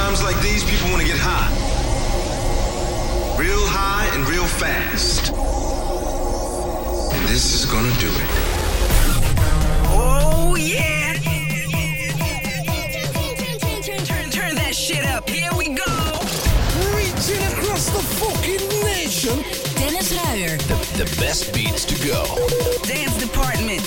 times like these, people want to get high. Real high and real fast. And this is gonna do it. Oh, yeah. Turn, turn that shit up. Here we go. Reaching across the fucking nation. Dennis Ruyer. The, the best beats to go. Dance department.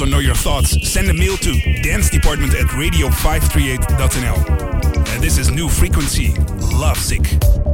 also know your thoughts, send a mail to dance department at radio538.nl. And uh, this is New Frequency, Love Sick.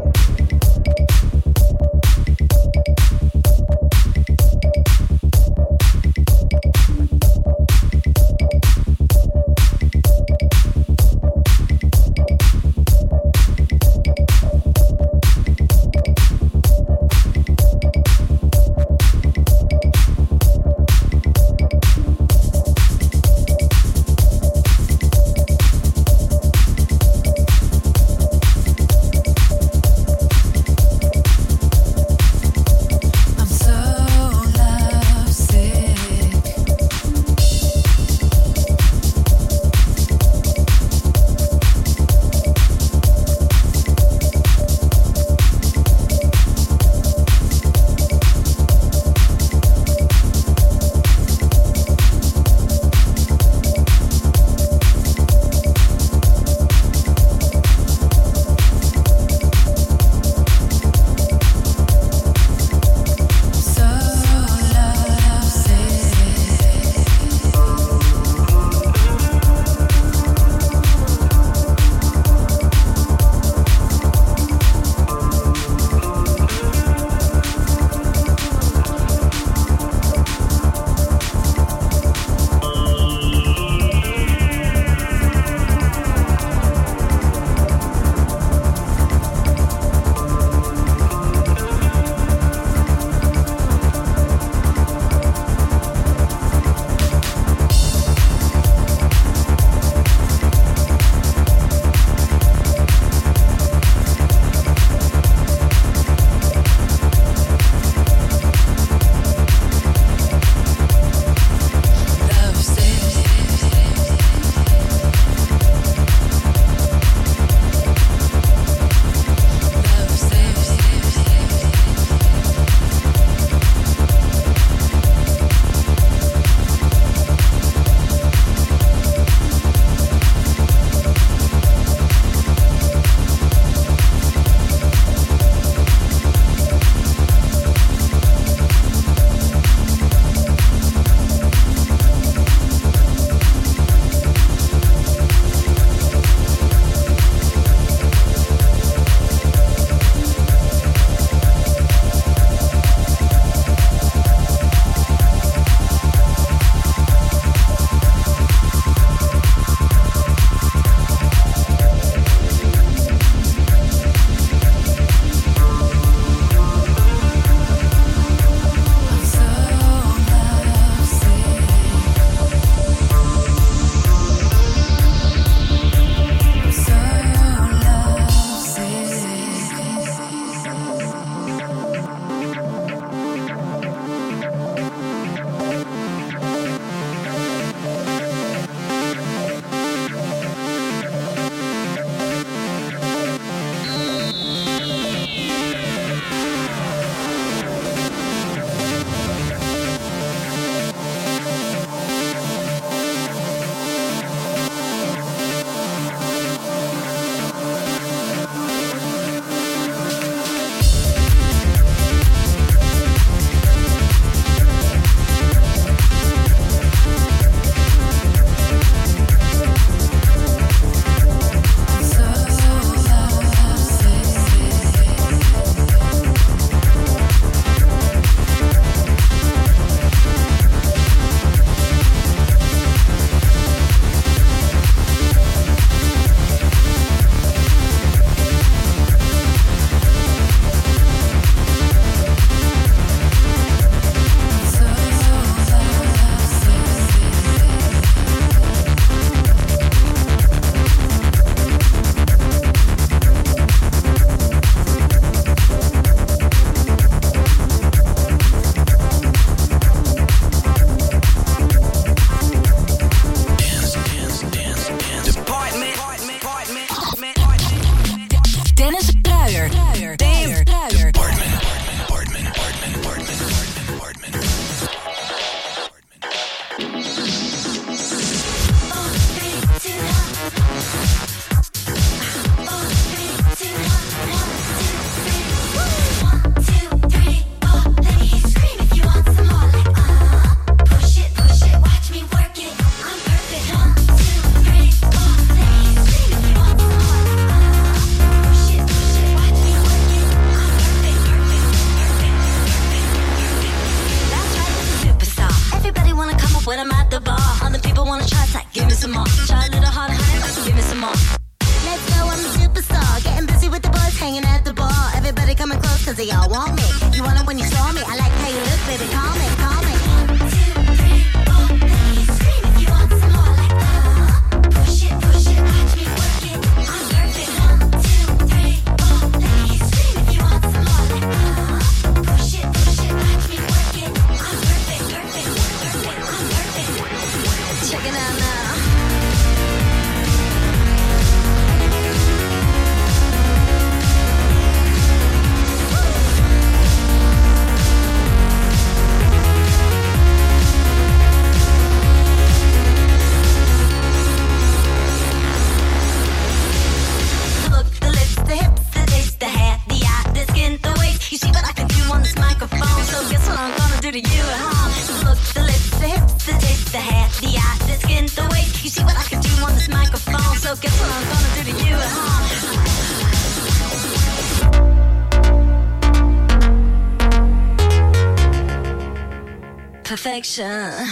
Perfection.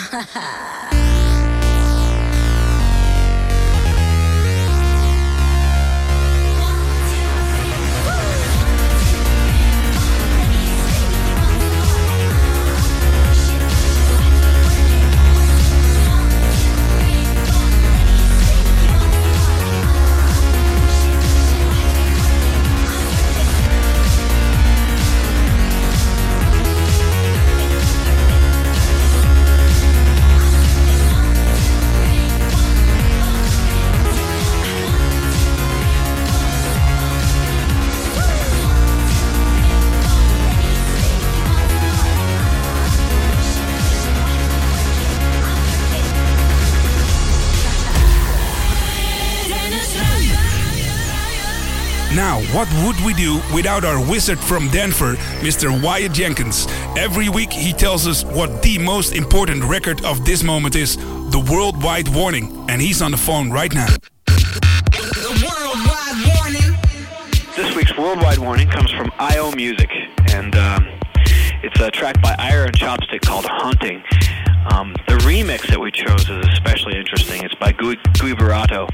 what would we do without our wizard from Denver, Mr. Wyatt Jenkins? Every week he tells us what the most important record of this moment is the worldwide warning. And he's on the phone right now. The worldwide warning. This week's worldwide warning comes from IO Music, and um, it's a track by Iron Chopstick called "Haunting." Um, the remix that we chose is especially interesting. It's by Gui, Gui Boratto,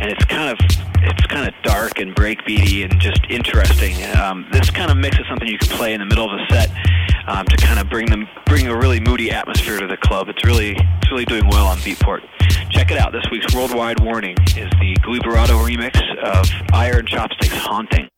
and it's kind of it's kind of dark and breakbeaty and just interesting. Um, this kind of mix is something you can play in the middle of a set um, to kind of bring them bring a really moody atmosphere to the club. It's really it's really doing well on Beatport. Check it out. This week's worldwide warning is the Gui Boratto remix of Iron Chopstick's "Haunting."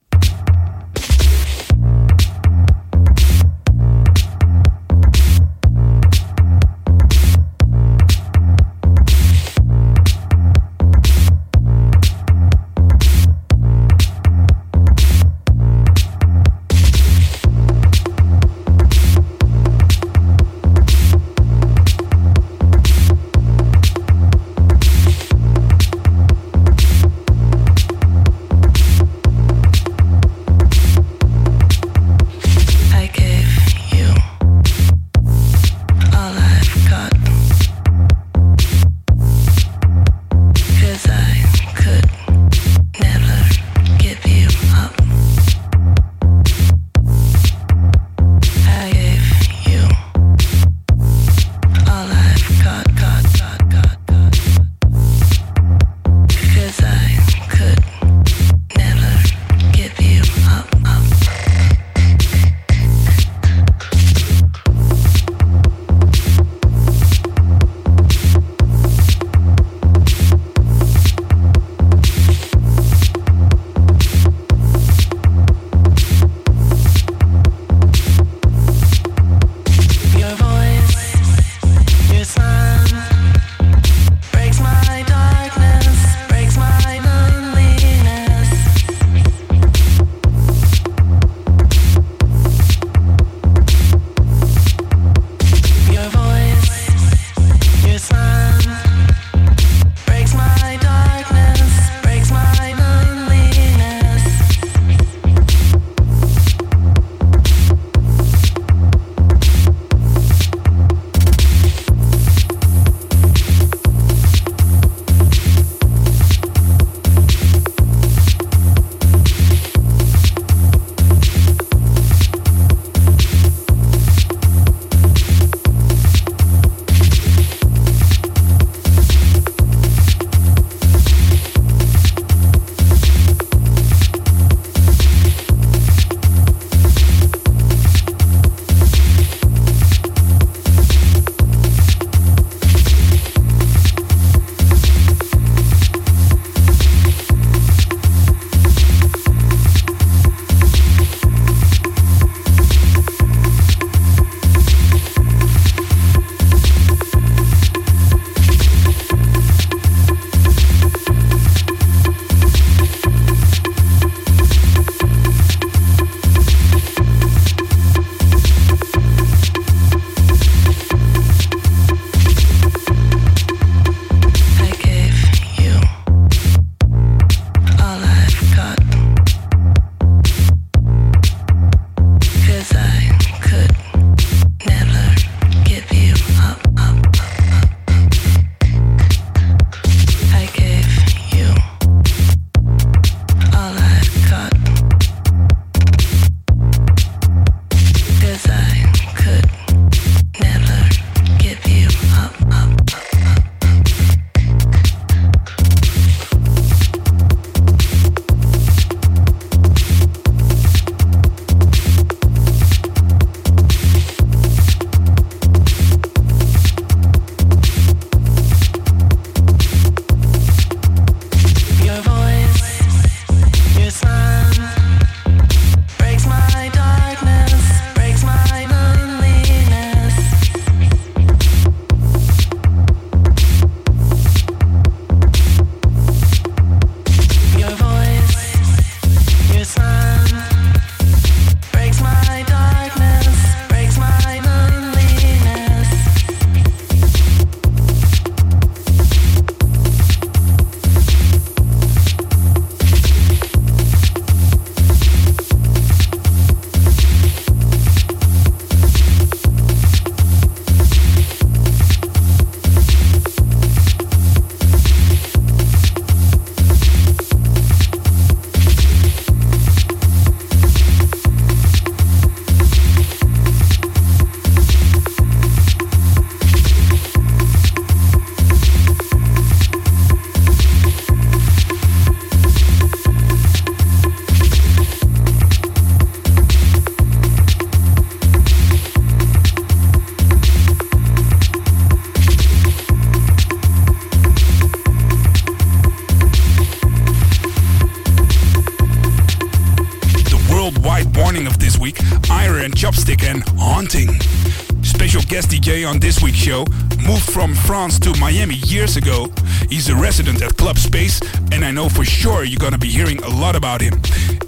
France to Miami years ago. He's a resident at Club Space, and I know for sure you're gonna be hearing a lot about him.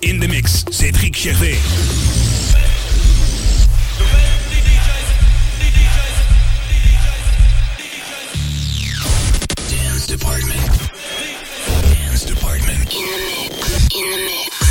In the mix, Cédric Gervais. Department. Dance Department. In the mix. In the mix.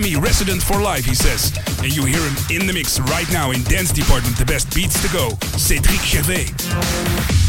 Resident for life, he says. And you hear him in the mix right now in Dance Department, the best beats to go. Cédric Gervais.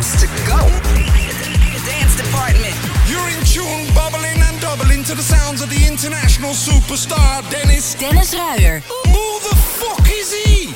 to go. Dance department. You're in tune, bubbling and doubling to the sounds of the international superstar Dennis. Dennis Ruyer. Who the fuck is he?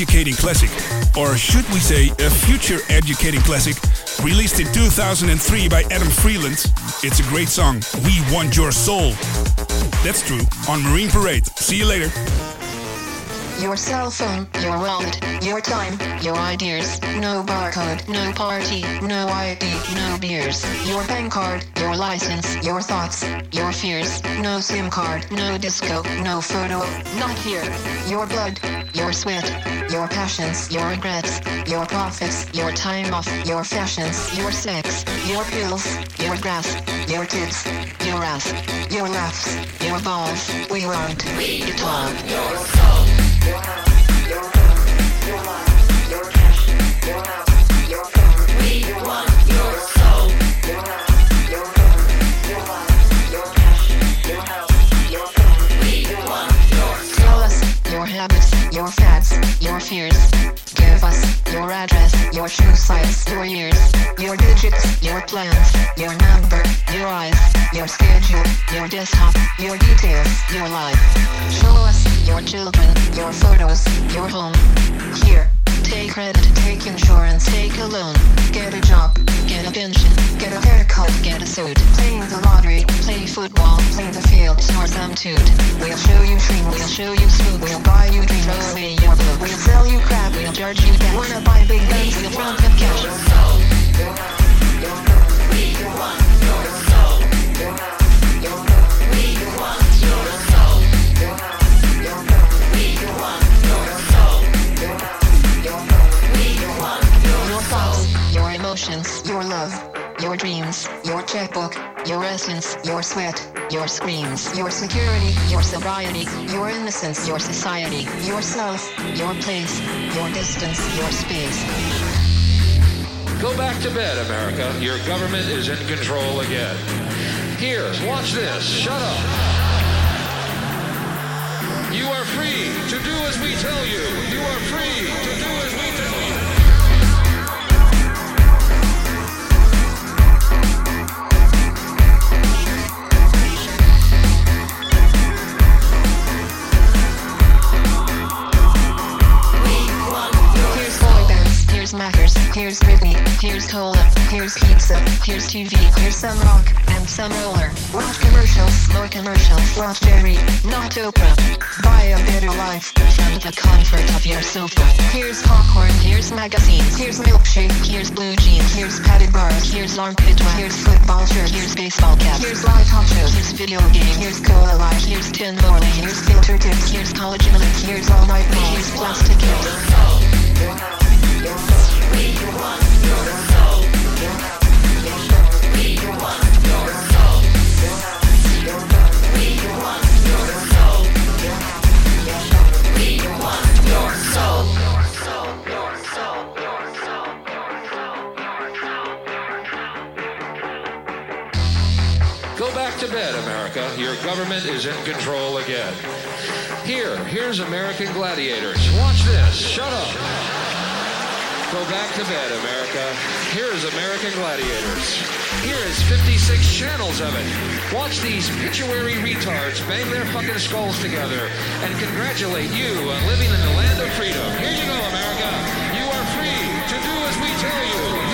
Educating classic. Or should we say, a future educating classic, released in 2003 by Adam Freeland. It's a great song, We Want Your Soul. That's true, on Marine Parade. See you later. Your cell phone, your wallet, your time, your ideas. No barcode, no party, no ID, no beers. Your bank card, your license, your thoughts, your fears. No SIM card, no disco, no photo, not here. Your blood, your sweat, your passions, your regrets, your profits, your time off, your fashions, your sex, your pills, your grass, your tits, your ass, your laughs, your balls. We want you're your You're mine. Habits, your fads, your fears. Give us your address, your shoe size, your years, your digits, your plans, your number, your eyes, your schedule, your desktop, your details, your life. Show us your children, your photos, your home. Here, take credit, take insurance, take a loan, get a job, get a pension, get a haircut, get a suit, play the lottery, play football, play the field, snort some toot. We'll show you dream, we'll show you smooth, we'll buy you dream, away your blue, we'll sell you crap, we'll charge you debt. Wanna buy big guns, we'll front them cash. Your emotions, your love, your dreams, your checkbook, your essence, your sweat, your screams, your security, your sobriety, your innocence, your society, yourself, your place, your distance, your space. Go back to bed, America. Your government is in control again. Here, watch this. Shut up. You are free to do as we tell you. You are free to do as we tell you. Here's mackers, here's Britney, here's cola, here's pizza, here's TV, here's some rock, and some roller. Watch commercials, more commercials, watch Jerry, not Oprah. Buy a better life from the comfort of your sofa. Here's popcorn, here's magazines, here's milkshake, here's blue jeans, here's padded bars, here's armpit wax, here's football shirt, here's baseball cap, here's live talk show, here's video game, here's cola life, here's tin morning, here's filter tips, here's college milk, here's all night here's plastic here's Gladiators. Watch this. Shut up. Go back to bed, America. Here's American Gladiators. Here is 56 channels of it. Watch these pituitary retards bang their fucking skulls together and congratulate you on living in the land of freedom. Here you go, America. You are free to do as we tell you.